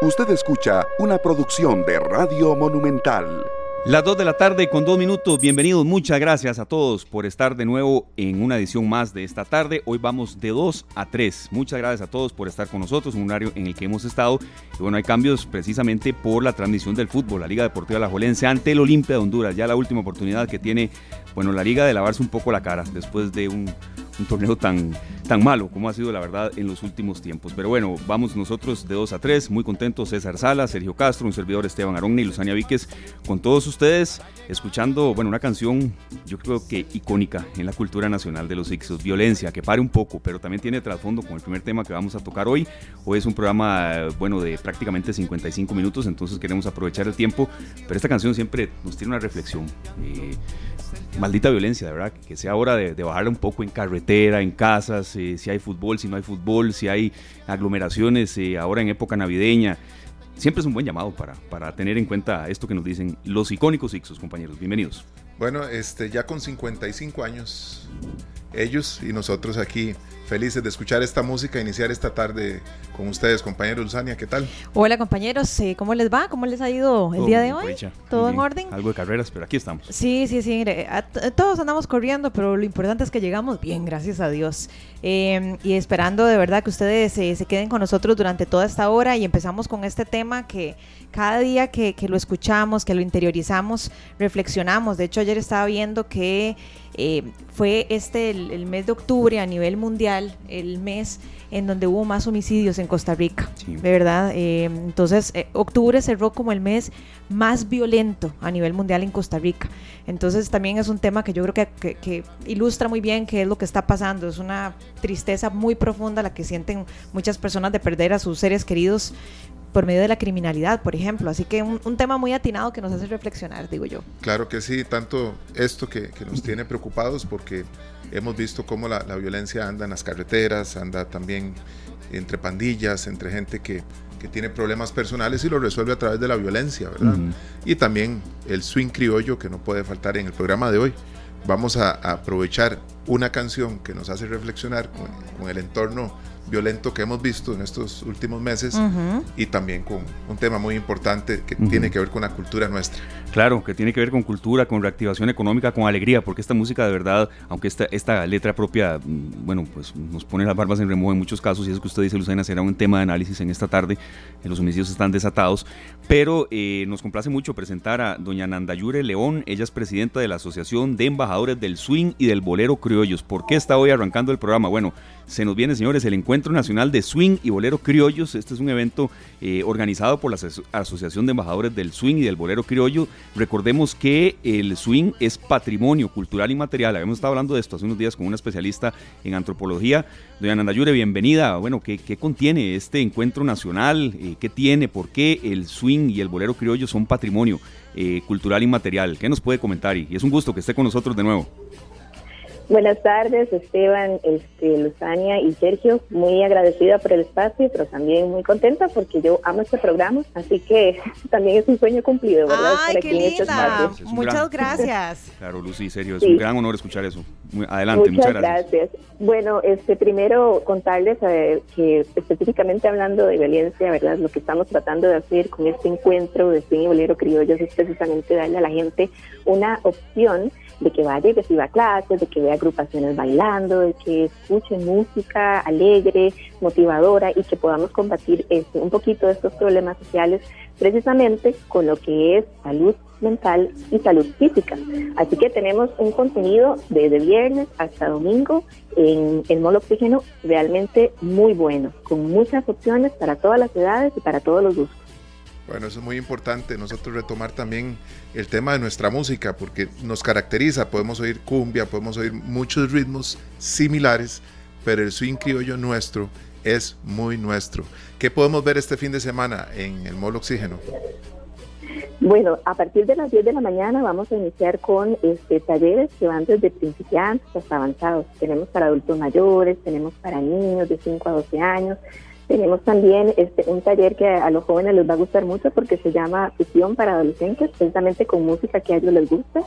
Usted escucha una producción de Radio Monumental. Las 2 de la tarde con dos minutos. Bienvenidos. Muchas gracias a todos por estar de nuevo en una edición más de esta tarde. Hoy vamos de 2 a 3. Muchas gracias a todos por estar con nosotros, un horario en el que hemos estado. Y bueno, hay cambios precisamente por la transmisión del fútbol. La Liga Deportiva La Jolense ante el Olimpia de Honduras. Ya la última oportunidad que tiene, bueno, la Liga de lavarse un poco la cara después de un un torneo tan, tan malo como ha sido la verdad en los últimos tiempos. Pero bueno, vamos nosotros de 2 a 3, muy contentos, César Sala, Sergio Castro, un servidor Esteban Arón y Luzania Víquez, con todos ustedes, escuchando, bueno, una canción yo creo que icónica en la cultura nacional de los Ixos, Violencia, que pare un poco, pero también tiene trasfondo con el primer tema que vamos a tocar hoy. Hoy es un programa, bueno, de prácticamente 55 minutos, entonces queremos aprovechar el tiempo, pero esta canción siempre nos tiene una reflexión. Eh, maldita violencia, de verdad, que sea hora de, bajarla un poco en carretera, en casas, si hay fútbol, si no hay fútbol, si hay aglomeraciones, eh, ahora en época navideña. Siempre es un buen llamado para, para tener en cuenta esto que nos dicen los icónicos Ixos, compañeros. Bienvenidos. Bueno, este, ya con 55 años, ellos y nosotros aquí felices de escuchar esta música, iniciar esta tarde con ustedes, compañeros Luzania, ¿qué tal? Hola compañeros, eh, ¿cómo les va? ¿Cómo les ha ido el día de hoy? ¿Todo en orden? Algo de carreras, pero aquí estamos. Sí, sí, sí, todos andamos corriendo, pero lo importante es que llegamos bien, gracias a Dios. Em, y esperando de verdad que ustedes eh, se queden con nosotros durante toda esta hora y empezamos con este tema que cada día que, que lo escuchamos, que lo interiorizamos, reflexionamos. De hecho, ayer estaba viendo que... Eh, fue este el, mes de octubre a nivel mundial, el mes en donde hubo más homicidios en Costa Rica, de verdad. Eh, entonces, eh, octubre cerró como el mes más violento a nivel mundial en Costa Rica. Entonces, también es un tema que yo creo que, que, ilustra muy bien qué es lo que está pasando. Es una tristeza muy profunda la que sienten muchas personas de perder a sus seres queridos por medio de la criminalidad, por ejemplo. Así que un, tema muy atinado que nos hace reflexionar, digo yo. Claro que sí, tanto esto que, nos tiene preocupados porque hemos visto cómo la, violencia anda en las carreteras, anda también entre pandillas, entre gente que, tiene problemas personales y lo resuelve a través de la violencia, ¿verdad? Y también el swing criollo que no puede faltar en el programa de hoy. Vamos a, aprovechar una canción que nos hace reflexionar con el entorno violento que hemos visto en estos últimos meses y también con un tema muy importante que tiene que ver con la cultura nuestra. Claro, que tiene que ver con cultura, con reactivación económica, con alegría, porque esta música de verdad, aunque esta, esta letra propia, mm, bueno, pues nos pone las barbas en remojo en muchos casos, y eso que usted dice, Lucena, será un tema de análisis en esta tarde, los homicidios están desatados, pero eh, nos complace mucho presentar a doña Nandayure León, ella es presidenta de la Asociación de Embajadores del Swing y del Bolero Criollos. ¿Por qué está hoy arrancando el programa? Bueno, se nos viene, señores, el Encuentro Nacional de Swing y Bolero Criollos. Este es un evento eh, organizado por la Asociación de Embajadores del Swing y del Bolero Criollo. Recordemos que el swing es patrimonio cultural y material. Habíamos estado hablando de esto hace unos días con una especialista en antropología. Doña Nandayure, bienvenida. Bueno, ¿qué, contiene este encuentro nacional? Eh, ¿Qué tiene? ¿Por qué el swing y el bolero criollo son patrimonio eh, cultural y material? ¿Qué nos puede comentar? Y es un gusto que esté con nosotros de nuevo. Buenas tardes, Esteban, este, Luzania y Sergio. Muy agradecida por el espacio, pero también muy contenta porque yo amo este programa, así que también es un sueño cumplido, ¿verdad? ¡Ay, qué este linda! Muchas gracias. Claro, Lucy y Sergio, es un gran honor escuchar eso. adelante, muchas, gracias. Bueno, este, primero contarles eh, que específicamente hablando de violencia, ¿verdad? Lo que estamos tratando de hacer con este encuentro de cine y bolero criollos es precisamente darle a la gente una opción de que vaya y reciba clases, de que vea agrupaciones bailando, de que escuche música alegre, motivadora y que podamos combatir este, un poquito estos problemas sociales precisamente con lo que es salud mental y salud física. Así que tenemos un contenido desde viernes hasta domingo en el Molo Oxígeno realmente muy bueno, con muchas opciones para todas las edades y para todos los gustos. Bueno, eso es muy importante, nosotros retomar también el tema de nuestra música, porque nos caracteriza, podemos oír cumbia, podemos oír muchos ritmos similares, pero el swing criollo nuestro es muy nuestro. ¿Qué podemos ver este fin de semana en el Molo Oxígeno? Bueno, a partir de las 10 de la mañana vamos a iniciar con este, talleres que van desde principiantes hasta avanzados. Tenemos para adultos mayores, tenemos para niños de 5 a 12 años, tenemos también este, un taller que a los jóvenes les va a gustar mucho porque se llama Fusión para Adolescentes, precisamente con música que a ellos les gusta.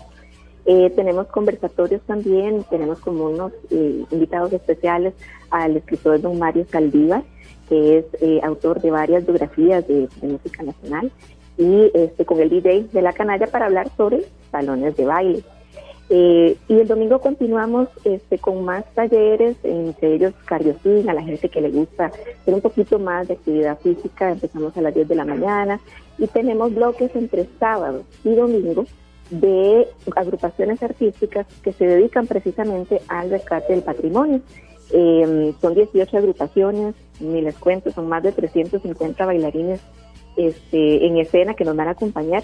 Eh, tenemos conversatorios también, tenemos como unos eh, invitados especiales al escritor don Mario Saldívar, que es eh, autor de varias biografías de, música nacional, y este, con el DJ de la canalla para hablar sobre salones de baile. Y el domingo continuamos este, con más talleres, entre ellos cardiosín, a la gente que le gusta hacer un poquito más de actividad física, empezamos a las 10 de la mañana y tenemos bloques entre sábado y domingo de agrupaciones artísticas que se dedican precisamente al rescate del patrimonio. Eh, son 18 agrupaciones, ni les cuento, son más de 350 bailarines este, en escena que nos van a acompañar.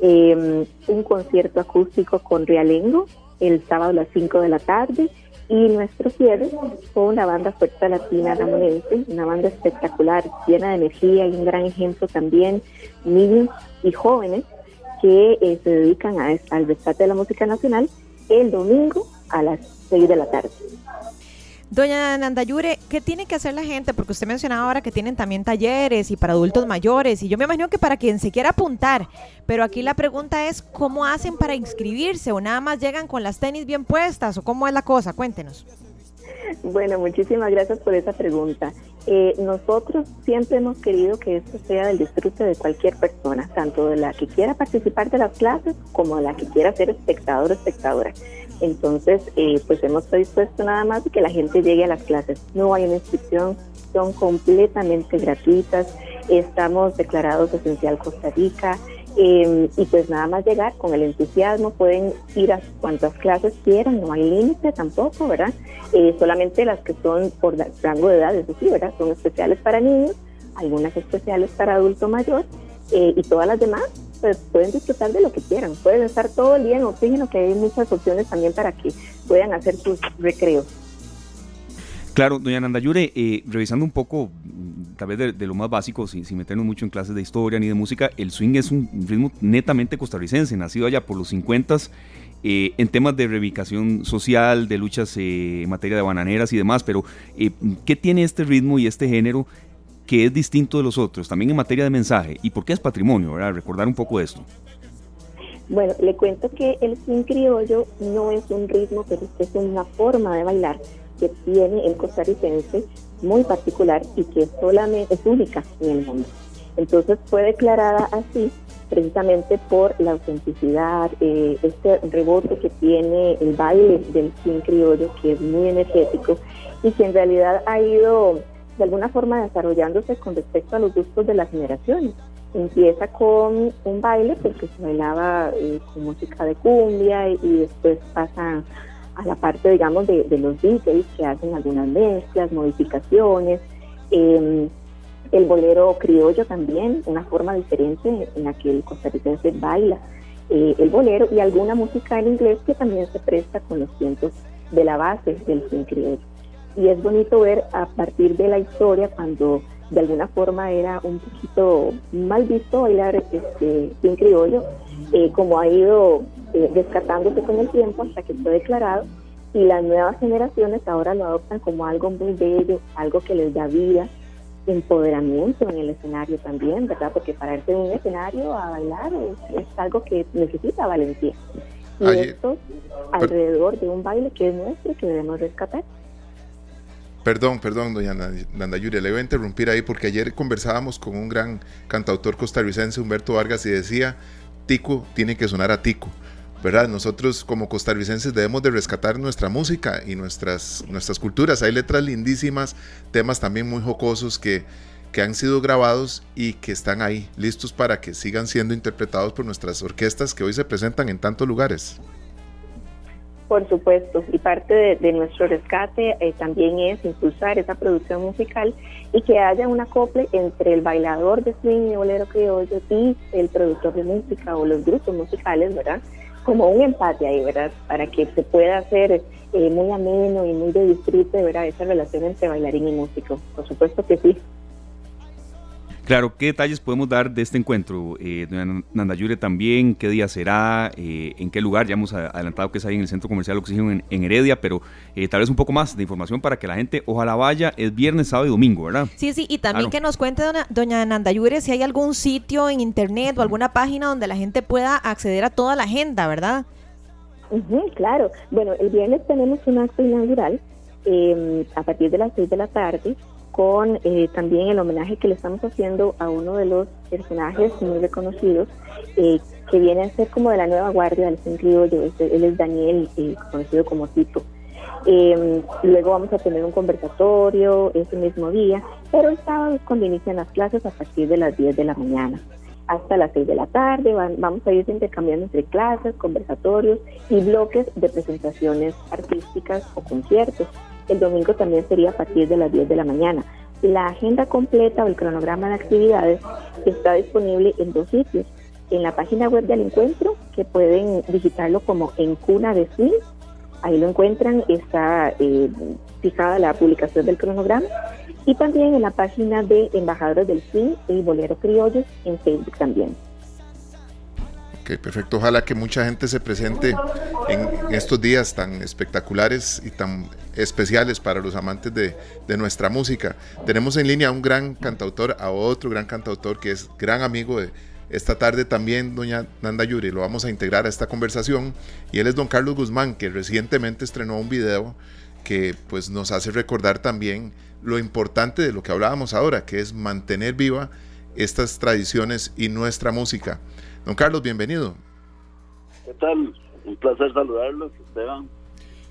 Eh, un concierto acústico con Realengo el sábado a las 5 de la tarde y nuestro cierre con la banda Fuerza Latina Ramonense, una banda espectacular, llena de energía y un gran ejemplo también, niños y jóvenes que eh, se dedican al rescate de la música nacional el domingo a las 6 de la tarde. Doña Nandayure, ¿qué tiene que hacer la gente? Porque usted mencionaba ahora que tienen también talleres y para adultos mayores, y yo me imagino que para quien se quiera apuntar, pero aquí la pregunta es, ¿cómo hacen para inscribirse? ¿O nada más llegan con las tenis bien puestas? ¿O cómo es la cosa? Cuéntenos. Bueno, muchísimas gracias por esa pregunta. Eh, nosotros siempre hemos querido que esto sea del disfrute de cualquier persona, tanto de la que quiera participar de las clases como de la que quiera ser espectador o espectadora. Entonces, eh, pues hemos dispuesto nada más de que la gente llegue a las clases. No hay una inscripción, son completamente gratuitas. Estamos declarados esencial Costa Rica. Em, y pues nada más llegar con el entusiasmo, pueden ir a cuantas clases quieran, no hay límite tampoco, ¿verdad? Eh, solamente las que son por rango de edad, eso sí, ¿verdad? Son especiales para niños, algunas especiales para adulto mayor eh, y todas las demás pues pueden disfrutar de lo que quieran, pueden estar todo el día en oxígeno, que hay muchas opciones también para que puedan hacer sus recreos. Claro, doña Nandayure, eh, revisando un poco, mm, tal vez de, lo más básico, sin, meternos mucho en clases de historia ni de música, el swing es un ritmo netamente costarricense, nacido allá por los 50 eh, en temas de reivindicación social, de luchas eh, en materia de bananeras y demás, pero ¿qué tiene este ritmo y este género que es distinto de los otros, también en materia de mensaje? ¿Y por qué es patrimonio? ¿verdad? Recordar un poco esto. Bueno, le cuento que el swing criollo no es un ritmo, pero es una forma de bailar que tiene el costarricense muy particular y que solamente es única en el mundo. Entonces fue declarada así precisamente por la autenticidad, eh, este rebote que tiene el baile del swing criollo, que es muy energético y que en realidad ha ido de alguna forma desarrollándose con respecto a los gustos de las generaciones. Empieza con un baile porque se bailaba eh, con música de cumbia y, después pasa a la parte, digamos, de, los DJs que hacen algunas mezclas, modificaciones. Em, el bolero criollo también, una forma diferente en la que el costarricense baila eh, el bolero y alguna música en inglés que también se presta con los tiempos de la base del swing criollo. Y es bonito ver a partir de la historia cuando de alguna forma era un poquito mal visto bailar este swing criollo, eh, como ha ido eh, descartándose con el tiempo hasta que fue declarado y las nuevas generaciones ahora lo adoptan como algo muy bello, algo que les da vida, empoderamiento en el escenario también, ¿verdad? Porque para irse en un escenario a bailar es, algo que necesita valentía. Y esto alrededor de un baile que es nuestro que debemos rescatar. Perdón, perdón, doña Nanda Yuria, le voy a interrumpir ahí porque ayer conversábamos con un gran cantautor costarricense, Humberto Vargas, y decía, Tico tiene que sonar a Tico. ¿verdad? Nosotros como costarricenses debemos de rescatar nuestra música y nuestras, nuestras culturas. Hay letras lindísimas, temas también muy jocosos que, que han sido grabados y que están ahí, listos para que sigan siendo interpretados por nuestras orquestas que hoy se presentan en tantos lugares. Por supuesto, y parte de, nuestro rescate eh, también es impulsar esa producción musical y que haya un acople entre el bailador de swing y bolero criollo y el productor de música o los grupos musicales, ¿verdad? como un empate ahí, ¿verdad? Para que se pueda hacer eh, muy ameno y muy de disfrute, ¿verdad? Esa relación entre bailarín y músico. Por supuesto que sí. Claro, ¿qué detalles podemos dar de este encuentro? Eh, Nandayure también, ¿qué día será? Eh, ¿En qué lugar? Ya hemos adelantado que es ahí en el Centro Comercial Oxígeno en, Heredia, pero eh, tal vez un poco más de información para que la gente ojalá vaya. Es viernes, sábado y domingo, ¿verdad? Sí, sí, y también que nos cuente doña, doña Nandayure si hay algún sitio en internet o alguna página donde la gente pueda acceder a toda la agenda, ¿verdad? claro. Bueno, el viernes tenemos un acto inaugural eh, a partir de las 6 de la tarde con eh, también el homenaje que le estamos haciendo a uno de los personajes muy reconocidos eh, que viene a ser como de la nueva guardia del sentido de él es Daniel, eh, conocido como Tito. luego vamos a tener un conversatorio ese mismo día, pero el sábado es cuando inician las clases a partir de las 10 de la mañana hasta las 6 de la tarde. vamos a ir intercambiando entre clases, conversatorios y bloques de presentaciones artísticas o conciertos. El domingo también sería a partir de las 10 de la mañana. La agenda completa o el cronograma de actividades está disponible en dos sitios. En la página web del encuentro, que pueden visitarlo como en Cuna de Swing, ahí lo encuentran, está eh, fijada la publicación del cronograma, y también en la página de Embajadores del Swing y Bolero Criollos en Facebook también. Ok, perfecto. Ojalá que mucha gente se presente en estos días tan espectaculares y tan especiales para los amantes de, nuestra música. Tenemos en línea a un gran cantautor, a otro gran cantautor que es gran amigo de esta tarde también, doña Nanda Yuri. Lo vamos a integrar a esta conversación. Y él es don Carlos Guzmán, que recientemente estrenó un video que pues nos hace recordar también lo importante de lo que hablábamos ahora, que es mantener viva estas tradiciones y nuestra música. Don Carlos, bienvenido. ¿Qué tal? Un placer saludarlos, Esteban.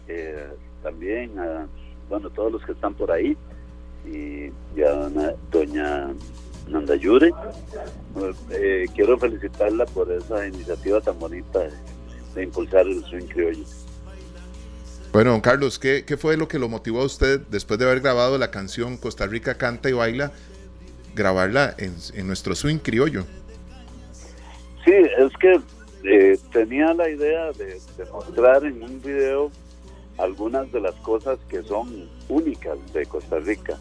Eh, también a bueno, todos los que están por ahí y, a doña Nanda Yure. Eh, quiero felicitarla por esa iniciativa tan bonita de, impulsar el swing criollo. Bueno, don Carlos, ¿qué, ¿qué, fue lo que lo motivó a usted después de haber grabado la canción Costa Rica canta y baila, grabarla en, en nuestro swing criollo? Sí, es que eh, tenía la idea de, mostrar en un video algunas de las cosas que son únicas de Costa Rica,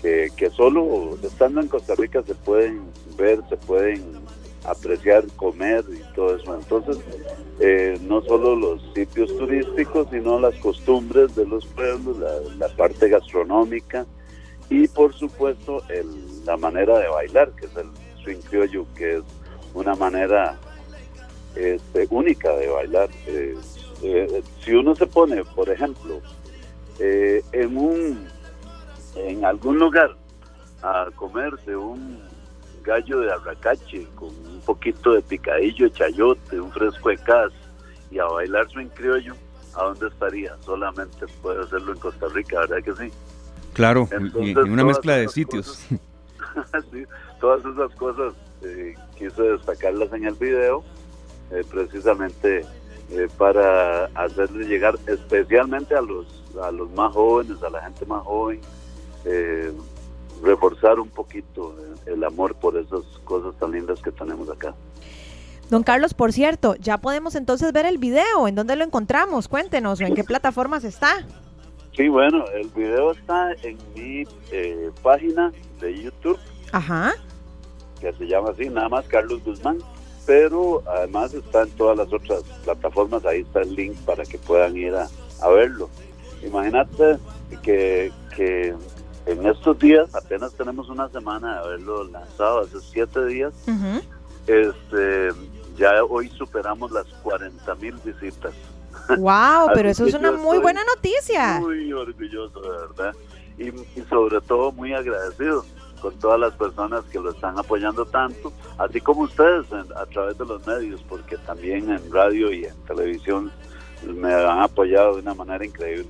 que, que solo estando en Costa Rica se pueden ver, se pueden apreciar, comer y todo eso. Entonces, eh, no solo los sitios turísticos, sino las costumbres de los pueblos, la, parte gastronómica y por supuesto el, la manera de bailar, que es el swing que es una manera este, única de bailar. Eh, eh, si uno se pone, por ejemplo, eh, en un en algún lugar a comerse un gallo de arracache con un poquito de picadillo chayote, un fresco de cas y a bailar su en criollo, ¿a dónde estaría? Solamente puede hacerlo en Costa Rica, ¿verdad que sí? Claro, en una mezcla de sitios. todas esas cosas eh, quise destacarlas en el video, eh, precisamente eh, para hacerle llegar especialmente a los, a los más jóvenes, a la gente más joven, reforzar un poquito el amor por esas cosas tan lindas que tenemos acá. Don Carlos, por cierto, ya podemos entonces ver el video. ¿En dónde lo encontramos? Cuéntenos, ¿en qué plataformas está? Sí, bueno, el video está en mi página de YouTube. Ajá que se llama así, nada más Carlos Guzmán, pero además está en todas las otras plataformas, ahí está el link para que puedan ir a, verlo. Imagínate que, que en estos días, apenas tenemos una semana de haberlo lanzado, hace siete días, este, ya hoy superamos las 40 mil visitas. ¡Wow! pero eso es una muy buena noticia. Muy orgulloso, de verdad. Y, y sobre todo muy agradecido con todas las personas que lo están apoyando tanto, así como ustedes a través de los medios, porque también en radio y en televisión me han apoyado de una manera increíble.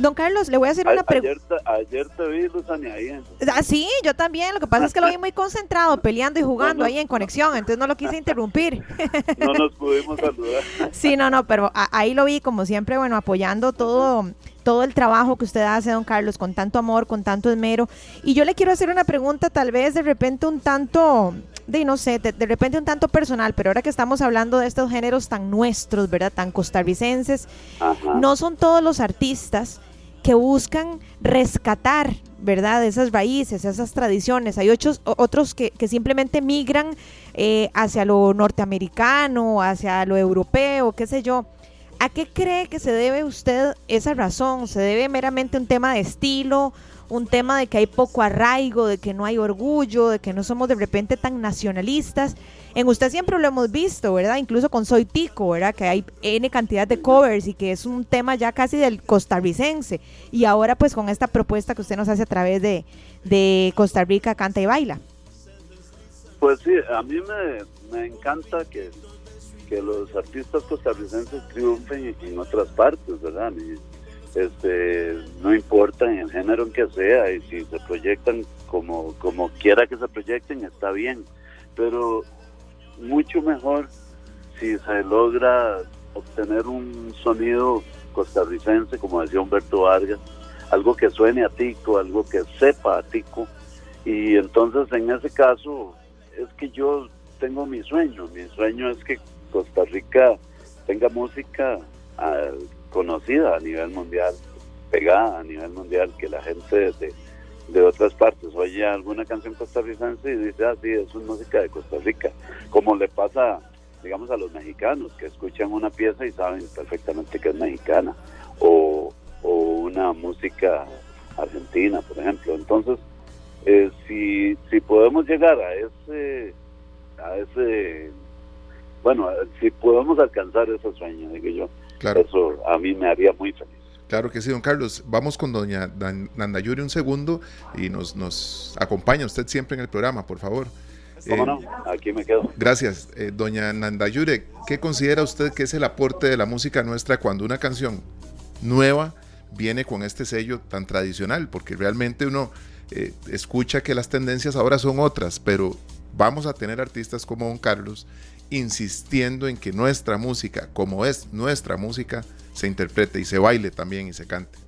Don Carlos, le voy a hacer una pregunta. Ayer, te vi, Luzani, ahí. Ah, sí, yo también. Lo que pasa es que lo vi muy concentrado, peleando y jugando ahí en conexión, entonces no lo quise interrumpir. No nos pudimos saludar. Sí, no, no, pero ahí lo vi, como siempre, bueno, apoyando todo todo el trabajo que usted hace, don Carlos, con tanto amor, con tanto esmero. Y yo le quiero hacer una pregunta, tal vez de repente un tanto, de no sé, de, repente un tanto personal, pero ahora que estamos hablando de estos géneros tan nuestros, ¿verdad? Tan costarricenses, no son todos los artistas que buscan rescatar, ¿verdad? Esas raíces, esas tradiciones. Hay otros, otros que, que simplemente migran eh, hacia lo norteamericano, hacia lo europeo, qué sé yo. ¿A qué cree que se debe usted esa razón? ¿Se debe meramente un tema de estilo un tema de que hay poco arraigo, de que no hay orgullo, de que no somos de repente tan nacionalistas. En usted siempre lo hemos visto, ¿verdad? Incluso con Soy Tico, ¿verdad? Que hay N cantidad de covers y que es un tema ya casi del costarricense. Y ahora pues con esta propuesta que usted nos hace a través de, de Costa Rica Canta y Baila. Pues sí, a mí me, me encanta que, que los artistas costarricenses triunfen en otras partes, ¿verdad? este, no importa en el género en que sea, y si se proyectan como, como quiera que se proyecten, está bien. Pero mucho mejor si se logra obtener un sonido costarricense, como decía Humberto Vargas, algo que suene a tico, algo que sepa a tico. Y entonces en ese caso es que yo tengo mi sueño, mi sueño es que Costa Rica tenga música ah, conocida a nivel mundial, pegada a nivel mundial, que la gente de, de otras partes oye alguna canción costarricense y dice, ah, sí, es música de Costa Rica, como le pasa, digamos, a los mexicanos, que escuchan una pieza y saben perfectamente que es mexicana, o, una música argentina, por ejemplo. Entonces, eh, si, si podemos llegar a ese, a ese, bueno, si podemos alcanzar ese sueño, digo yo, eso a mí me haría muy feliz. Claro que sí, don Carlos. Vamos con doña Nandayuri un segundo y nos, nos acompaña usted siempre en el programa, por favor. ¿Cómo no? Aquí me quedo. Gracias. Eh, doña Nandayure, ¿qué considera usted que es el aporte de la música nuestra cuando una canción nueva viene con este sello tan tradicional? Porque realmente uno eh, escucha que las tendencias ahora son otras, pero vamos a tener artistas como don Carlos insistiendo en que nuestra música, como es nuestra música, se interprete y se baile también y se cante.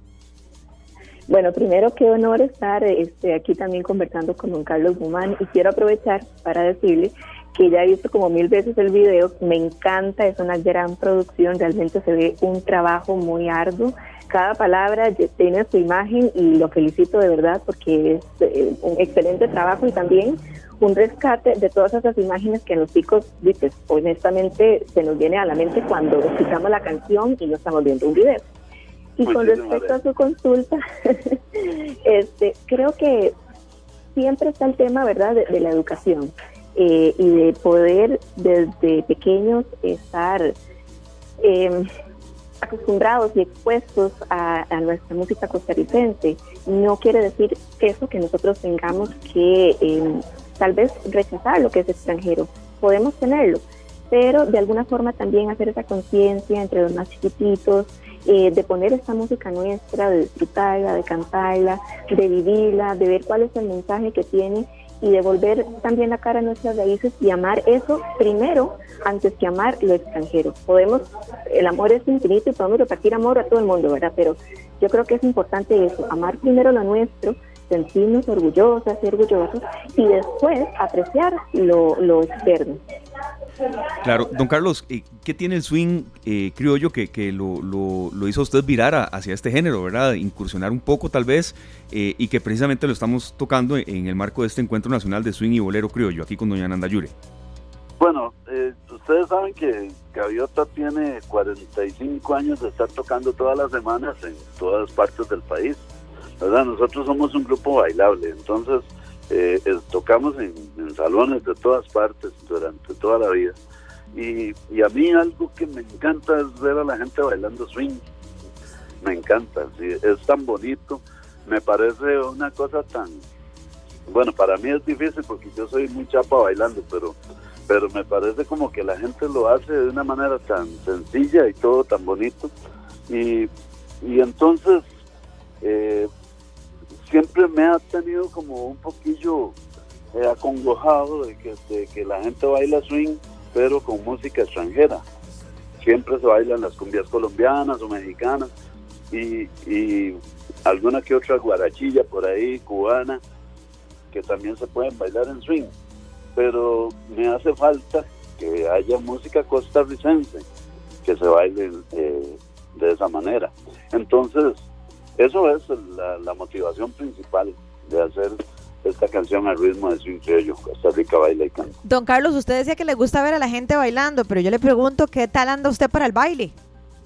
Bueno, primero qué honor estar este, aquí también conversando con don Carlos Guzmán y quiero aprovechar para decirle que ya he visto como mil veces el video, me encanta, es una gran producción, realmente se ve un trabajo muy arduo, cada palabra tiene su imagen y lo felicito de verdad porque es eh, un excelente trabajo y también un rescate de todas esas imágenes que en los picos, dices, honestamente se nos viene a la mente cuando escuchamos la canción y no estamos viendo un video. Y con respecto a su consulta, este, creo que siempre está el tema, ¿verdad?, de, la educación eh, y de poder desde pequeños estar em, acostumbrados y expuestos a, nuestra música costarricense. No quiere decir eso que nosotros tengamos que em, tal vez rechazar lo que es extranjero. Podemos tenerlo, pero de alguna forma también hacer esa conciencia entre los más chiquititos, eh, de poner esta música nuestra, de disfrutarla, de cantarla, de vivirla, de ver cuál es el mensaje que tiene y de volver también la cara a nuestras raíces y amar eso primero antes que amar lo extranjero. Podemos, el amor es infinito y podemos repartir amor a todo el mundo, ¿verdad? Pero yo creo que es importante eso, amar primero lo nuestro, sentirnos orgullosas y orgullosos y después apreciar lo, lo externo. Claro, don Carlos, eh, ¿qué tiene el swing eh, criollo que, que lo, lo, hizo usted virar hacia este género, verdad? Incursionar un poco tal vez eh, y que precisamente lo estamos tocando en el marco de este encuentro nacional de swing y bolero criollo, aquí con doña Nanda Yure. Bueno, ustedes saben que Gaviota tiene 45 años de estar tocando todas las semanas en todas partes del país. ¿Verdad? Nosotros somos un grupo bailable, entonces eh, tocamos en, salones de todas partes durante toda la vida. Y, a mí algo que me encanta es ver a la gente bailando swing. Me encanta, es tan bonito. Me parece una cosa tan... Bueno, para mí es difícil porque yo soy muy chapa bailando, pero, pero me parece como que la gente lo hace de una manera tan sencilla y todo tan bonito. Y, y entonces eh, siempre me ha tenido como un poquillo eh, acongojado de que, la gente baila swing, pero con música extranjera. Siempre se bailan las cumbias colombianas o mexicanas y, y alguna que otra guarachilla por ahí, cubana, que también se pueden bailar en swing. Pero me hace falta que haya música costarricense que se baile eh, de esa manera. Entonces, eso es la, motivación principal de hacer esta canción al ritmo de su criollo, Costa Rica baila y canta. Don Carlos, usted decía que le gusta ver a la gente bailando, pero yo le pregunto, ¿qué tal anda usted para el baile?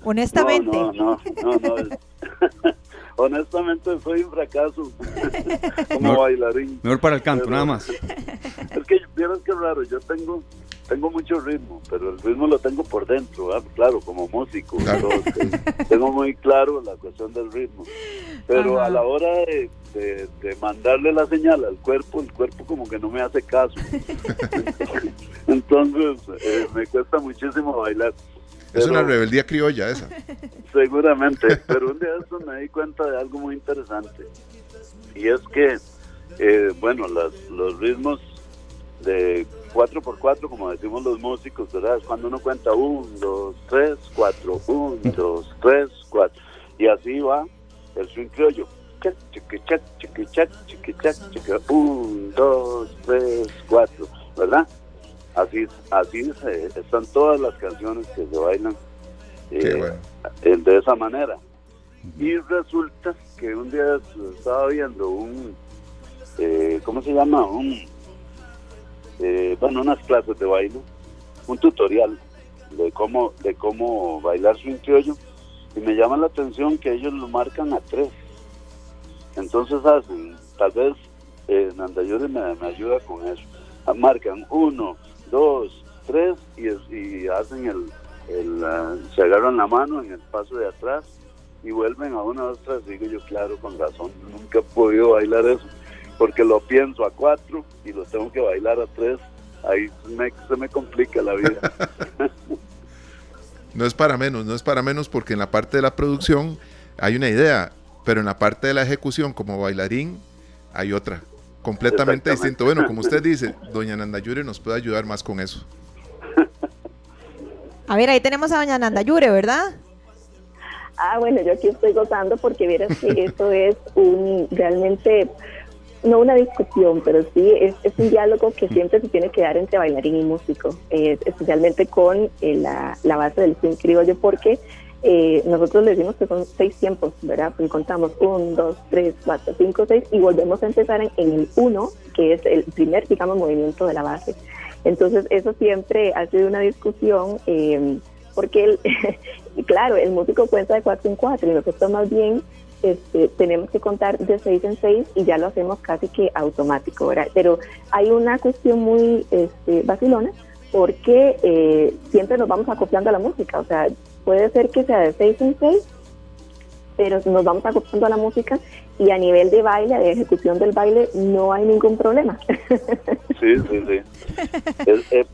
Honestamente. No, no, no, no. Honestamente soy un fracaso como bailarín. Mejor para el canto, nada más. Es que vieras que raro, yo tengo tengo mucho ritmo, pero el ritmo lo tengo por dentro, claro, como músico. tengo muy claro la cuestión del ritmo. Pero a la hora de, mandarle la señal al cuerpo, el cuerpo como que no me hace caso. Entonces eh, me cuesta muchísimo bailar. Es una rebeldía criolla esa. Seguramente, pero un día eso me di cuenta de algo muy interesante. Y es que, eh, bueno, las, los ritmos de 4x4, como decimos los músicos, ¿verdad? Es cuando uno cuenta 1, 2, 3, 4, 1, 2, 3, 4. Y así va el swing criollo. 1, 2, 3, 4, ¿verdad? Así, así están todas las canciones que se bailan eh, de esa manera. Y resulta que un día estaba viendo un, eh, ¿cómo se llama? Un eh, bueno, unas clases de baile, un tutorial de cómo, de cómo bailar su criollo y me llama la atención que ellos lo marcan a tres. Entonces hacen, tal vez eh, Nandayuri me, ayuda con eso. Ah, marcan uno, dos, tres y, y hacen el, ah, se agarran la mano en el paso de atrás y vuelven a una, dos, tres. Digo yo, claro, con razón, nunca he podido bailar eso porque lo pienso a cuatro y lo tengo que bailar a tres, ahí se me complica la vida. no es para menos, no es para menos porque en la parte de la producción hay una idea, pero en la parte de la ejecución como bailarín hay otra, completamente distinto. Bueno, como usted dice, doña Nandayure nos puede ayudar más con eso. A ver, ahí tenemos a doña Nandayure, ¿verdad? Ah, bueno, yo aquí estoy gozando porque vieras que esto es un realmente no una discusión, pero sí es, un diálogo que siempre se tiene que dar entre bailarín y músico, eh, especialmente con eh, la, base del swing criollo, porque eh, nosotros le decimos que son seis tiempos, ¿verdad? Pues contamos un, dos, tres, cuatro, cinco, seis y volvemos a empezar en, el uno, que es el primer, digamos, movimiento de la base. Entonces, eso siempre ha sido una discusión, porque, el, claro, el músico cuenta de cuatro en cuatro y nosotros más bien este, tenemos que contar de seis en seis y ya lo hacemos casi que automático, ¿verdad? Pero hay una cuestión muy este, vacilona porque eh, siempre nos vamos acoplando a la música, o sea, puede ser que sea de seis en seis, pero nos vamos acoplando a la música y a nivel de baile, de ejecución del baile, no hay ningún problema. Sí, sí, sí. Es,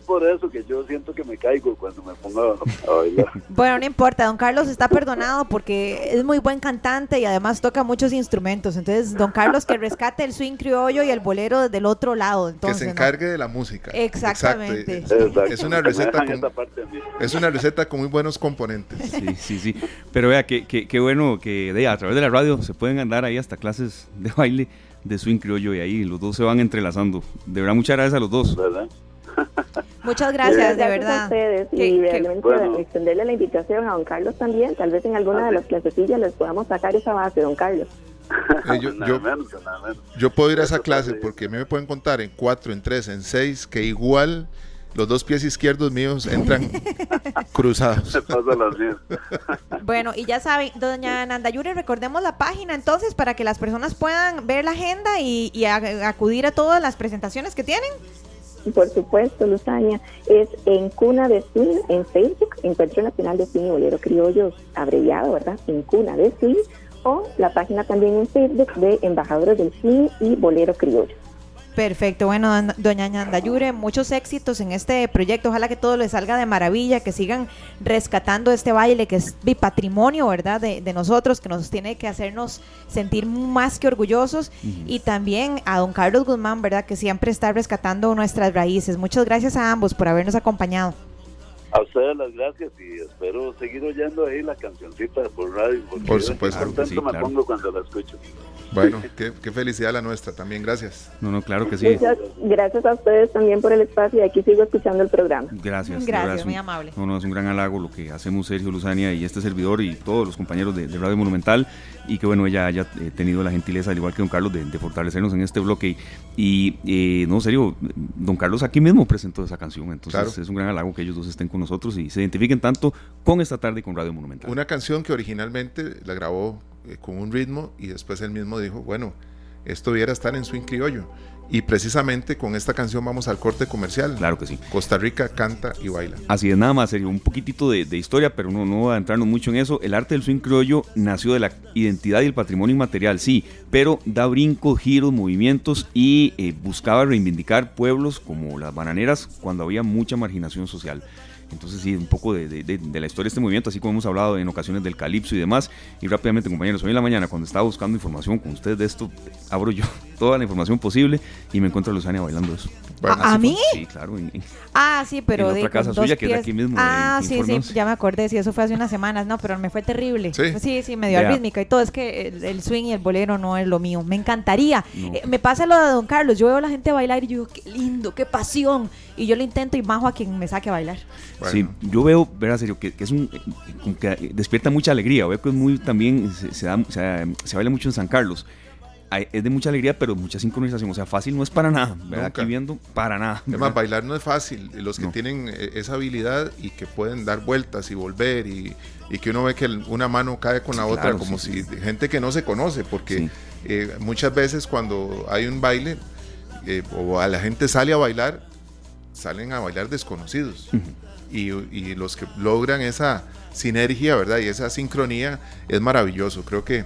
por, eso que yo siento que me caigo cuando me pongo a, bailar. Bueno, no importa, don Carlos está perdonado porque es muy buen cantante y además toca muchos instrumentos. Entonces, don Carlos que rescate el swing criollo y el bolero desde el otro lado. Entonces, que se encargue de la música. Exactamente. Es una receta con, es una receta con muy buenos componentes. Sí, sí, sí. Pero vea, qué que, bueno que de, a través de la radio se pueden andar ahí hasta clases de baile de swing criollo y ahí los dos se van entrelazando. De verdad, muchas gracias a los dos. Muchas gracias, de verdad. A ustedes y realmente extenderle la invitación a don Carlos también. Tal vez en alguna de las clasecillas les podamos sacar esa base, don Carlos. Eh, yo, yo, puedo ir a esa clase porque a mí me pueden contar en cuatro, en tres, en seis, que igual los dos pies izquierdos míos entran cruzados. bueno, y ya saben, doña Nandayuri, recordemos la página entonces para que las personas puedan ver la agenda y, acudir a todas las presentaciones que tienen. Por supuesto, Luzania, es en Cuna de Swing en Facebook, Encuentro Nacional de Swing y Bolero Criollos, abreviado, ¿verdad? En Cuna de Swing, o la página también en Facebook de Embajadores del Swing y Bolero Criollos. Perfecto, bueno, doña Ñandayure, muchos éxitos en este proyecto. Ojalá que todo les salga de maravilla, que sigan rescatando este baile que es mi patrimonio, ¿verdad? De, nosotros, que nos tiene que hacernos sentir más que orgullosos. Y también a don Carlos Guzmán, ¿verdad? Que siempre está rescatando nuestras raíces. Muchas gracias a ambos por habernos acompañado. A ustedes las gracias y espero seguir oyendo ahí la cancioncita por radio. Por supuesto. me pongo cuando la escucho. Bueno, qué, felicidad la nuestra también, gracias. No, no, claro que sí. Muchas gracias a ustedes también por el espacio y aquí sigo escuchando el programa. Gracias. Gracias, muy amable. No, no, es un gran halago lo que hacemos Sergio Luzania y este servidor y todos los compañeros de, Radio Monumental y que bueno, ella haya eh, tenido la gentileza, al igual que don Carlos, de, fortalecernos en este bloque. Y, eh, no, serio, don Carlos aquí mismo presentó esa canción, entonces es un gran halago que ellos dos estén con nosotros y se identifiquen tanto con esta tarde y con Radio Monumental. Una canción que originalmente la grabó eh, con un ritmo y después él mismo dijo, bueno, esto debiera estar en swing criollo. Y precisamente con esta canción vamos al corte comercial. Claro que sí. Costa Rica canta y baila. Así es, nada más, sería un poquitito de, de historia, pero no, no voy a entrarnos mucho en eso. El arte del swing criollo nació de la identidad y el patrimonio inmaterial, sí, pero da brincos, giros, movimientos y eh, buscaba reivindicar pueblos como las bananeras cuando había mucha marginación social. Entonces sí, un poco de, de- de- de la historia de este movimiento, así como hemos hablado en ocasiones del calipso y demás. Y rápidamente, compañeros, hoy en la mañana cuando estaba buscando información con ustedes de esto, abro yo toda la información posible y me encuentro a Luzania bailando eso. Bueno, ¿A, a mí? Sí, claro. en- en- Ah, sí, pero En otra casa suya, que es aquí mismo, Ah, sí, sí, 11. ya me acordé, sí, eso fue hace unas semanas, no, pero me fue terrible. Sí. sí, sí, me dio Vea. rítmica y todo, es que el, el swing y el bolero no es lo mío. Me encantaría. No. Eh, me pasa lo de Don Carlos, yo veo a la gente bailar y yo digo, qué lindo, qué pasión. Y yo lo intento y bajo a quien me saque a bailar. Bueno. Sí, yo veo, verá, serio, que, que es un. como que despierta mucha alegría. Veo que es muy también. Se, se da, se, se baila mucho en San Carlos. Hay- Es de mucha alegría, pero mucha sincronización. O sea, fácil no es para nada. ¿verdad? Nunca. Aquí viendo, para nada. Además, bailar no es fácil. Los que No. tienen eh, esa habilidad y que pueden dar vueltas y volver y, y que uno ve que una mano cae con la Sí, otra, claro, como sí, si gente que no se conoce, porque Sí. eh, muchas veces cuando hay un baile eh, o a la gente sale a bailar, salen a bailar desconocidos. y, y los que logran esa sinergia, ¿verdad? Y esa sincronía es maravilloso. Creo que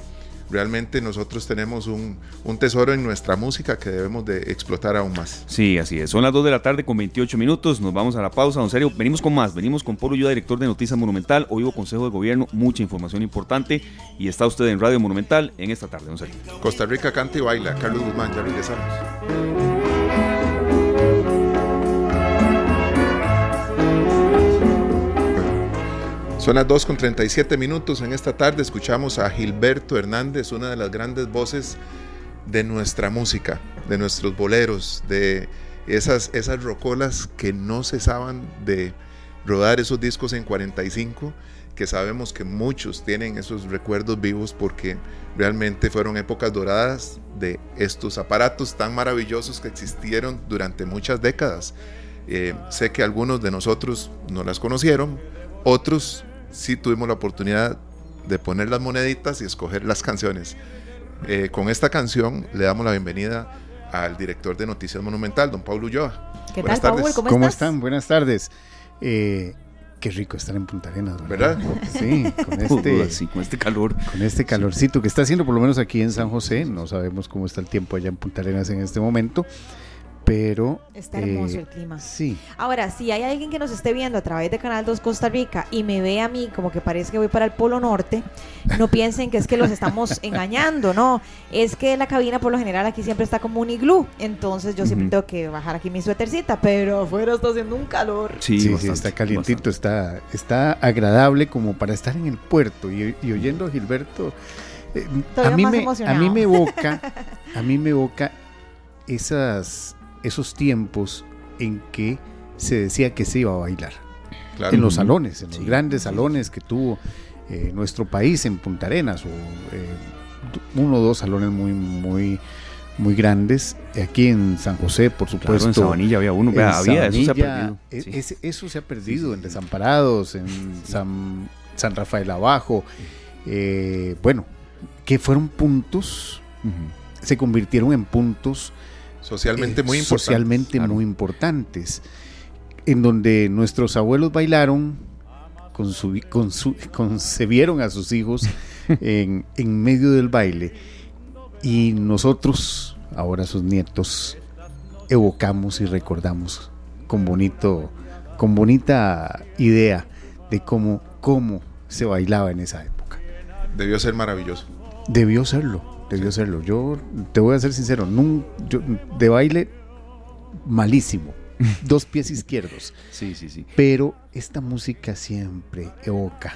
realmente nosotros tenemos un, un tesoro en nuestra música que debemos de explotar aún más. Sí, así es. Son las 2 de la tarde con 28 minutos. Nos vamos a la pausa. Don Serio, venimos con más. Venimos con Polo Yuda, director de Noticias Monumental. Hoy hubo Consejo de Gobierno, mucha información importante. Y está usted en Radio Monumental en esta tarde, Don Serio. Costa Rica canta y baila. Carlos Guzmán, ya regresamos. Son las 2 con 37 minutos. En esta tarde escuchamos a Gilberto Hernández, una de las grandes voces de nuestra música, de nuestros boleros, de esas, esas rocolas que no cesaban de rodar esos discos en 45, que sabemos que muchos tienen esos recuerdos vivos porque realmente fueron épocas doradas de estos aparatos tan maravillosos que existieron durante muchas décadas. Eh, sé que algunos de nosotros no las conocieron, otros sí tuvimos la oportunidad de poner las moneditas y escoger las canciones. Eh, con esta canción le damos la bienvenida al director de Noticias Monumental, don Pablo Ulloa. ¿Qué Buenas tal, Paul? tardes. ¿Cómo, ¿Cómo, estás? están? Buenas tardes. Eh, qué rico estar en Punta Arenas, ¿Verdad? Sí, con Este... este, Sí, con este calor. con este calorcito que está haciendo, por lo menos aquí en San José. No sabemos cómo está el tiempo allá en Punta Arenas en este momento, pero... Está hermoso eh, el clima. Sí, Ahora, si hay alguien que nos esté viendo a través de Canal 2 Costa Rica y me ve a mí como que parece que voy para el Polo Norte, no piensen que es que los estamos engañando, no. Es que la cabina por lo general aquí siempre está como un iglú, entonces yo siempre tengo que bajar aquí mi suétercita, pero afuera está haciendo un calor. Sí, sí, sí, está calientito, bastante. está, está agradable como para estar en el puerto y, y oyendo a Gilberto. eh, Todavía a, mí me, a mí me evoca, a mí me evoca esas, esos tiempos en que se decía que se iba a bailar. Claro. en los salones, en los Sí, grandes salones que tuvo eh, nuestro país en Punta Arenas, o eh, uno o dos salones muy, muy, muy grandes. Aquí en San José, por Claro, supuesto. en Sabanilla había uno. en había, eso se ha perdido. e- Sí. ese- eso se ha perdido en Desamparados, en San, San Rafael Abajo. eh, bueno, que fueron puntos, se convirtieron en puntos Socialmente eh, muy importante. socialmente claro. muy importantes, en donde nuestros abuelos bailaron, con su, con su- concebieron a sus hijos en, en medio del baile, y nosotros, ahora sus nietos, evocamos y recordamos con bonito, con bonita idea de cómo, cómo se bailaba en esa época. Debió ser maravilloso. Debió serlo, debió serlo. Yo te voy a ser sincero, nun- yo, de baile malísimo, dos pies izquierdos, Sí, sí, sí. pero esta música siempre evoca,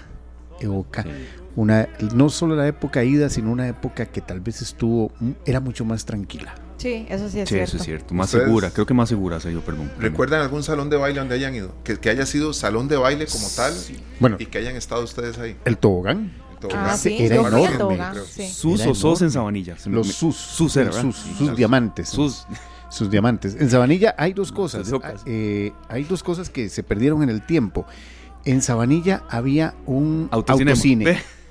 evoca Sí. una, no solo la época ida, sino una época que tal vez estuvo, era mucho más tranquila. Sí, eso sí es Sí, cierto. eso es cierto. Más Ustedes- segura, creo que más segura, serio, perdón. perdón. ¿Recuerdan algún salón de baile donde hayan ido? Que, que haya sido salón de baile como tal Bueno, y que hayan estado ustedes ahí. el tobogán, Ah, sí, Era yo enorme, sí. Sus Era o sos en. Sabanilla. Se los me- sus, Sus era, sus, sus diamantes. Sus. sus diamantes. En Sabanilla hay dos cosas. Ocas. eh, hay dos cosas que se perdieron en el tiempo. En Sabanilla había un Autocinema. autocine.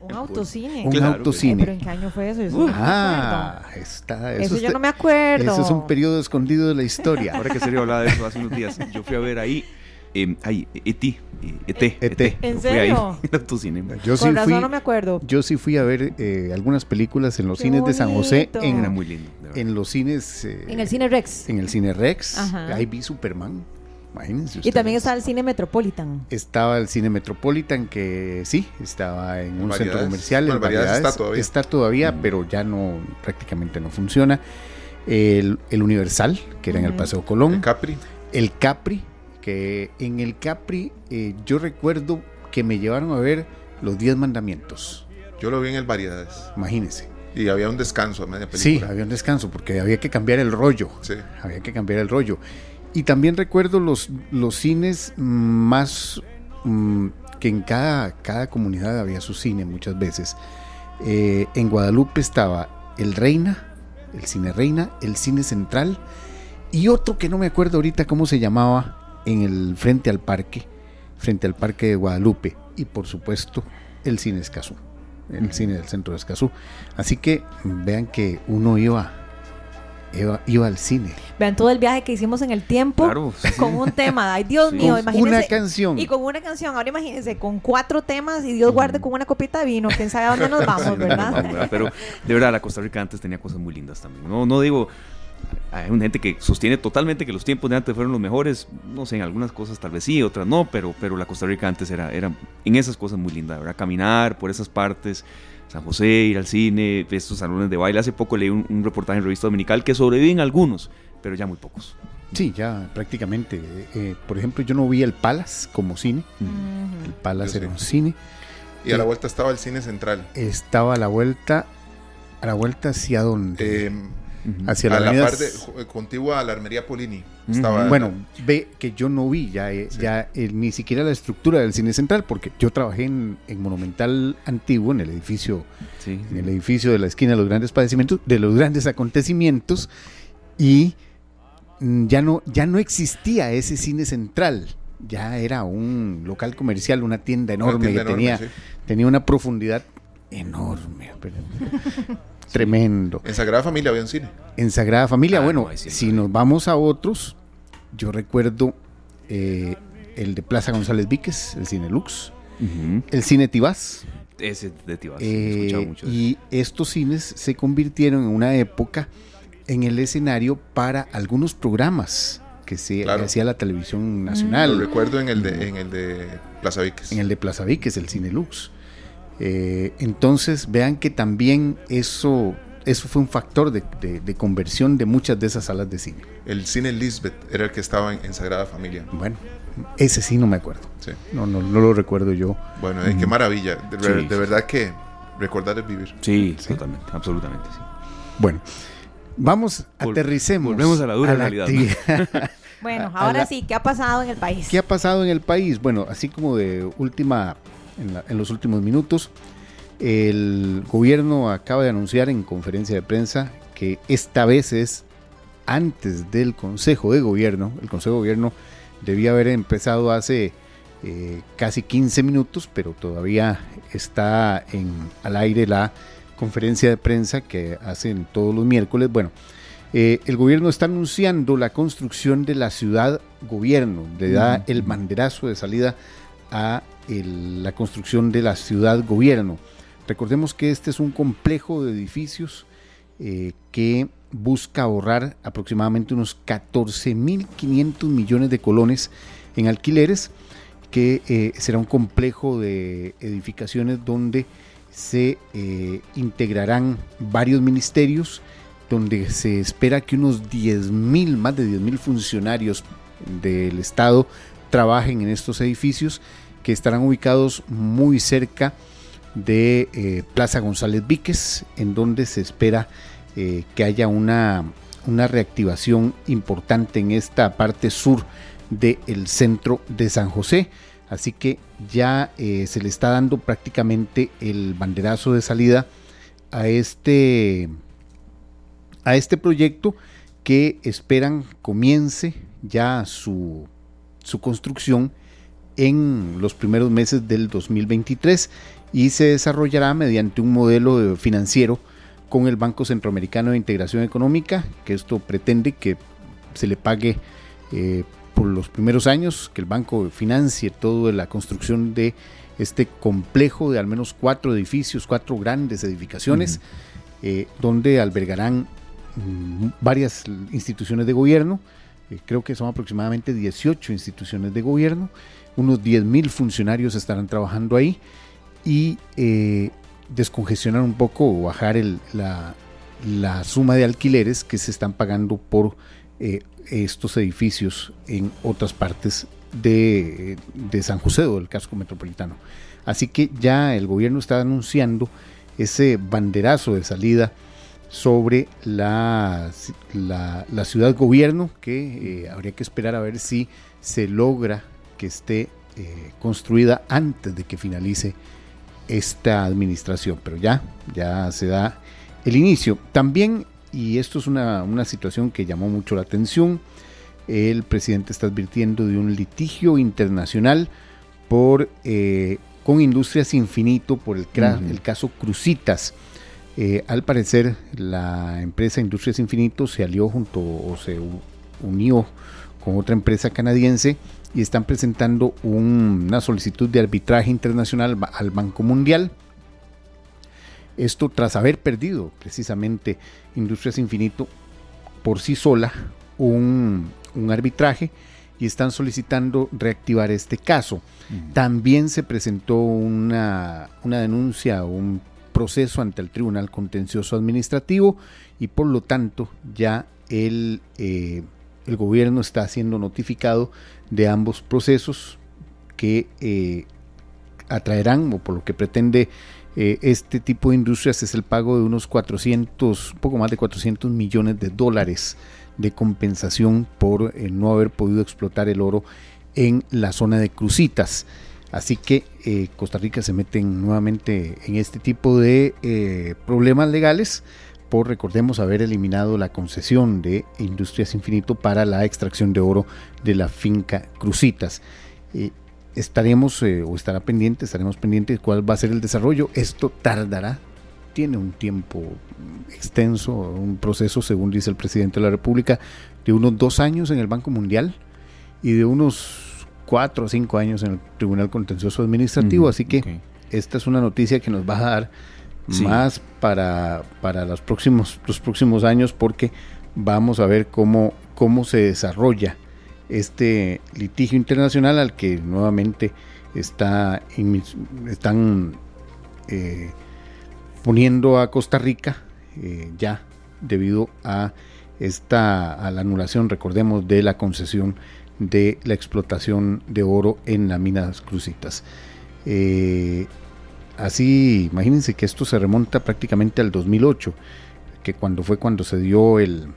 Un autocine. Un Claro, autocine. pero ¿en qué año fue eso? Yo no me Ah, acuerdo. está. Eso, yo está- no me acuerdo. Eso es un periodo escondido de la historia. Ahora que serio hablaba de eso hace unos días, yo fui a ver ahí, eh, ay, E.T., E.T., E.T.. ¿En Yo fui ahí, serio? en el autocine. Yo sí Con razón fui, no me acuerdo. yo sí fui a ver eh, algunas películas en los Qué cines de San José, en, Era muy lindo. en los cines. eh, En el Cine Rex. En el cine Rex. Ajá. Ahí vi Superman. Imagínense. Y también ustedes. está el Cine Metropolitan. Estaba el cine Metropolitan, que sí, estaba en un centro comercial. En Variedades Variedades. está todavía. Está todavía, Mm. pero ya no, prácticamente no funciona. El, el Universal, que era en el. Paseo Colón. El Capri. El Capri, que en el Capri eh, yo recuerdo que me llevaron a ver los 10 mandamientos. Yo lo vi en el Variedades. Imagínense. Y había un descanso a media Sí, película. había un descanso porque había que cambiar el rollo. Sí. Había que cambiar el rollo. Y también recuerdo los, los cines más mm, que en cada, cada comunidad había su cine muchas veces. Eh, en Guadalupe estaba el Reina, el Cine Reina, el Cine Central y otro que no me acuerdo ahorita cómo se llamaba en el frente al parque, frente al parque de Guadalupe y por supuesto el Cine Escazú, el cine del centro de Escazú. Así que vean que uno iba, iba, iba al cine. Vean todo el viaje que hicimos en el tiempo Claro, sí, sí. con un tema. Ay, Dios Sí. mío, Con imagínense. una canción. Y con una canción. Ahora imagínense, con cuatro temas y Dios guarde con una copita de vino. Quién sabe a dónde nos Sí, vamos, no, ¿verdad? no, no, Pero de verdad, la Costa Rica antes tenía cosas muy lindas también. No, no digo, hay una gente que sostiene totalmente que los tiempos de antes fueron los mejores. No sé, en algunas cosas tal vez sí, otras no, pero, pero la Costa Rica antes era, era en esas cosas muy linda, ¿verdad? Caminar por esas partes, San José, ir al cine, estos salones de baile. Hace poco leí un, un reportaje en Revista Dominical que sobreviven algunos, pero ya muy pocos. Sí, ya prácticamente. eh, por ejemplo, yo no vi el Palace como cine. El Ujú. Palace Yo era sí. un cine. Y a la vuelta estaba el cine central. Estaba a la vuelta, a la vuelta hacia donde. Eh. Hacia la a la avenida. parte contigua a la armería Polini. Estaba Bueno, ve que yo no vi ya, eh, Sí. ya eh, ni siquiera la estructura del cine central, porque yo trabajé en, en Monumental Antiguo, en el edificio, Sí, en el edificio de la esquina de los grandes padecimientos, de los grandes acontecimientos, y ya no, ya no existía ese cine central. Ya era un local comercial, una tienda una enorme tienda que enorme, tenía, sí. tenía una profundidad enorme, pero tremendo. En Sagrada Familia había un cine. En Sagrada Familia, Ah, bueno, no, si no. nos vamos a otros, yo recuerdo eh, el de Plaza González Víquez, el Cine Lux, el Cine Tibás, Ese de Tibás, he eh, escuchado mucho de eso. y estos cines se convirtieron en una época en el escenario para algunos programas que se Claro. hacía la televisión Lo nacional, recuerdo en el de, en el de Plaza Víquez. en el de Plaza Víquez, el Cine Lux. Eh, entonces vean que también eso, eso fue un factor de, de- de conversión de muchas de esas salas de cine. El cine Lisbeth era el que estaba en, en Sagrada Familia. Bueno, ese sí no me acuerdo. Sí. No, no, no lo recuerdo yo. Bueno, eh, qué maravilla. De, re- Sí, de sí. verdad que recordar es vivir. Sí, Sí. totalmente, absolutamente, sí. Bueno, vamos, Vol- aterricemos. volvemos a la dura realidad, ¿no? actividad. Bueno, ahora la- sí, ¿qué ha pasado en el país? ¿Qué ha pasado en el país? Bueno, así como de última, en, la- en los últimos minutos, el gobierno acaba de anunciar en conferencia de prensa que esta vez es antes del Consejo de Gobierno. El Consejo de Gobierno debía haber empezado hace eh, casi 15 minutos, pero todavía está en, al aire la conferencia de prensa que hacen todos los miércoles. Bueno, eh, el gobierno está anunciando la construcción de la ciudad gobierno, le da el banderazo de salida a la construcción de la ciudad gobierno. Recordemos que este es un complejo de edificios eh, que busca ahorrar aproximadamente unos 14.500 millones de colones en alquileres, que eh, será un complejo de edificaciones donde se eh, integrarán varios ministerios, donde se espera que unos 10.000, más de 10.000 funcionarios del Estado trabajen en estos edificios que estarán ubicados muy cerca de eh, Plaza González Víquez, en donde se espera eh, que haya una, una reactivación importante en esta parte sur del centro de San José. Así que ya eh, se le está dando prácticamente el banderazo de salida a este, a este proyecto que esperan comience ya su, su construcción en los primeros meses del 2023 y se desarrollará mediante un modelo financiero con el Banco Centroamericano de Integración Económica, que esto pretende que se le pague eh, por los primeros años, que el banco financie toda la construcción de este complejo de al menos cuatro edificios, cuatro grandes edificaciones, eh, donde albergarán mm, varias instituciones de gobierno, eh, creo que son aproximadamente 18 instituciones de gobierno, unos 10 mil funcionarios estarán trabajando ahí y eh, descongestionar un poco o bajar la, la, suma de alquileres que se están pagando por estos edificios en otras partes de, San José o del casco metropolitano. Así que ya el gobierno está anunciando ese banderazo de salida sobre la, la, ciudad gobierno que eh, habría que esperar a ver si se logra que esté eh, construida antes de que finalice esta administración, pero ya, ya se da el inicio. También, y esto es una, una situación que llamó mucho la atención, el presidente está advirtiendo de un litigio internacional por, eh, con Industrias Infinito por el, el caso Crucitas. Eh, al parecer, la empresa Industrias Infinito se alió junto o se unió con otra empresa canadiense y están presentando una solicitud de arbitraje internacional al Banco Mundial. Esto tras haber perdido precisamente Industrias Infinito por sí sola un, un arbitraje y están solicitando reactivar este caso. También se presentó una, una denuncia, un proceso ante el Tribunal Contencioso Administrativo y por lo tanto ya el, eh, el gobierno está siendo notificado de ambos procesos que eh, atraerán o por lo que pretende eh, este tipo de industrias es el pago de unos 400, poco más de 400 millones de dólares de compensación por eh, no haber podido explotar el oro en la zona de Crucitas. Así que Costa Rica se mete nuevamente en este tipo de problemas legales por, recordemos, haber eliminado la concesión de Industrias Infinito para la extracción de oro de la finca Crucitas. estaremos o estará pendiente, estaremos pendientes de cuál va a ser el desarrollo. Esto tardará tiene un tiempo extenso, un proceso, según dice el presidente de la República, de unos dos años en el Banco Mundial y de unos cuatro o cinco años en el Tribunal Contencioso Administrativo. Así que esta es una noticia que nos va a dar más para, para los, próximos, los próximos años porque vamos a ver cómo, cómo se desarrolla este litigio internacional al que nuevamente está, están eh, poniendo a Costa Rica eh, ya debido a esta a la anulación, recordemos, de la concesión de la explotación de oro en las minas Crucitas. Eh, así, imagínense que esto se remonta prácticamente al 2008, que cuando fue cuando se dio el,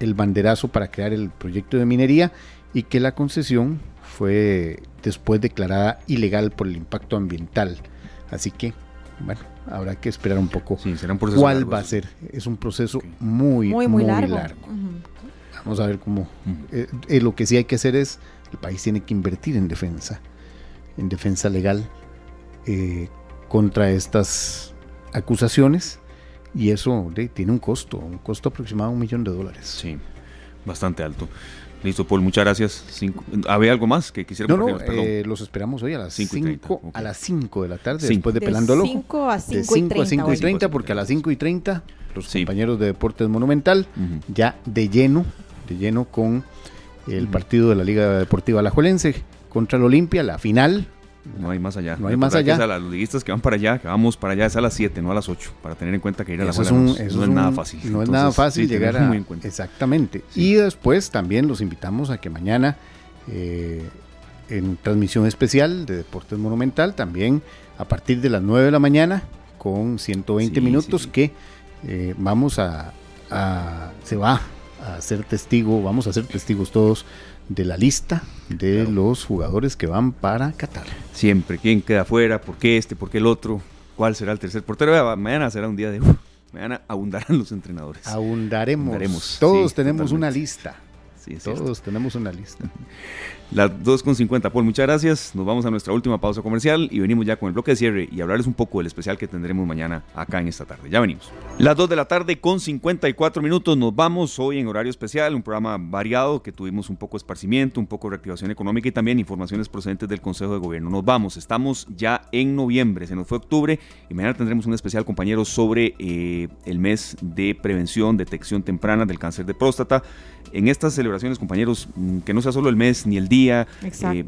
el banderazo para crear el proyecto de minería y que la concesión fue después declarada ilegal por el impacto ambiental. Así que, bueno, habrá que esperar un poco sí, será un cuál va a ser. Es un proceso muy, muy, muy, largo. Vamos a ver cómo. Eh, eh, lo que sí hay que hacer es, el país tiene que invertir en defensa, en defensa legal eh, contra estas acusaciones y eso tiene un costo, un costo aproximado de un millón de dólares. Sí, bastante alto. Listo, Paul, muchas gracias. ¿Había algo más que quisiera No, no, eh, los esperamos hoy a las 5 a las 5 de la tarde, después de, de Pelándolo. 5 a 5 de 5 a 5 y 30, porque a las 5 y 30 los compañeros de Deportes Monumental ya de lleno, de lleno con el partido de la Liga Deportiva Alajuelense contra el Olimpia, la final no hay más allá. No hay más allá. A los liguistas que van para allá, que vamos para allá es a las 7, no a las 8, para tener en cuenta que ir a la sala no, es nada fácil. No es nada fácil llegar a... Exactamente. Y después también los invitamos a que mañana, eh, en transmisión especial de Deportes Monumental, también a partir de las 9 de la mañana, con 120 minutos, que eh, vamos a, a... se va a ser testigo, vamos a ser testigos todos de la lista de los jugadores que van para Qatar. Siempre, quién queda afuera, por qué este, por qué el otro, cuál será el tercer portero. Mañana será un día de... Mañana abundarán los entrenadores. Abundaremos. Todos tenemos una lista. Sí, Todos tenemos una lista. Las 2.50, Paul, muchas gracias. Nos vamos a nuestra última pausa comercial y venimos ya con el bloque de cierre y hablarles un poco del especial que tendremos mañana acá en esta tarde. Ya venimos. Las 2 de la tarde con 54 minutos nos vamos hoy en horario especial, un programa variado que tuvimos un poco de esparcimiento, un poco de reactivación económica y también informaciones procedentes del Consejo de Gobierno. Nos vamos, estamos ya en noviembre, se nos fue octubre y mañana tendremos un especial, compañeros, sobre eh, el mes de prevención, detección temprana del cáncer de próstata. En estas celebraciones, compañeros, mm, que no sea solo el mes ni el día, Eh,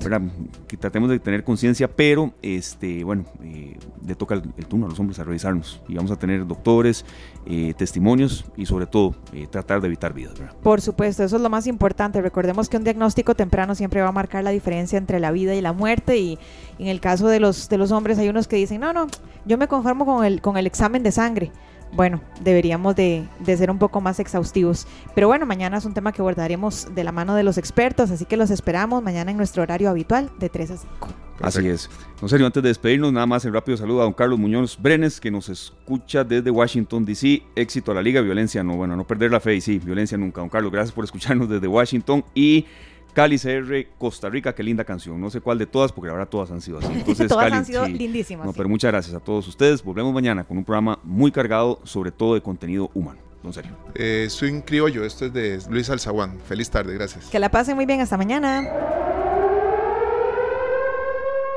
que tratemos de tener conciencia, pero este, bueno, eh, le toca el, el turno a los hombres a revisarnos y vamos a tener doctores, eh, testimonios y sobre todo tratar de evitar vidas. ¿verdad? Por supuesto, eso es lo más importante. Recordemos que un diagnóstico temprano siempre va a marcar la diferencia entre la vida y la muerte y en el caso de los de los hombres hay unos que dicen, "No, no, yo me conformo con el con el examen de sangre." Bueno, deberíamos de, de ser un poco más exhaustivos. Pero bueno, mañana es un tema que abordaremos de la mano de los expertos, así que los esperamos mañana en nuestro horario habitual de 3 a 5. Así es. No serio, antes de despedirnos, nada más el rápido saludo a don Carlos Muñoz Brenes, que nos escucha desde Washington, D.C. Éxito a la liga, violencia no, bueno, no perder la fe y sí, violencia nunca. Don Carlos, gracias por escucharnos desde Washington y Cali CR, Costa Rica, qué linda canción. No sé cuál de todas, porque ahora todas han sido así. Entonces, Todas Cali, han sido sí. lindísimas. No, sí. pero muchas gracias a todos ustedes. Volvemos mañana con un programa muy cargado, sobre todo de contenido humano. Don Serio. Eh, Swing Criollo, esto es de Luis Alzaguán. Feliz tarde, gracias. Que la pasen muy bien hasta mañana.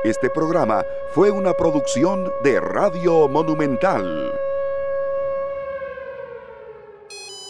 Este programa fue una producción de Radio Monumental.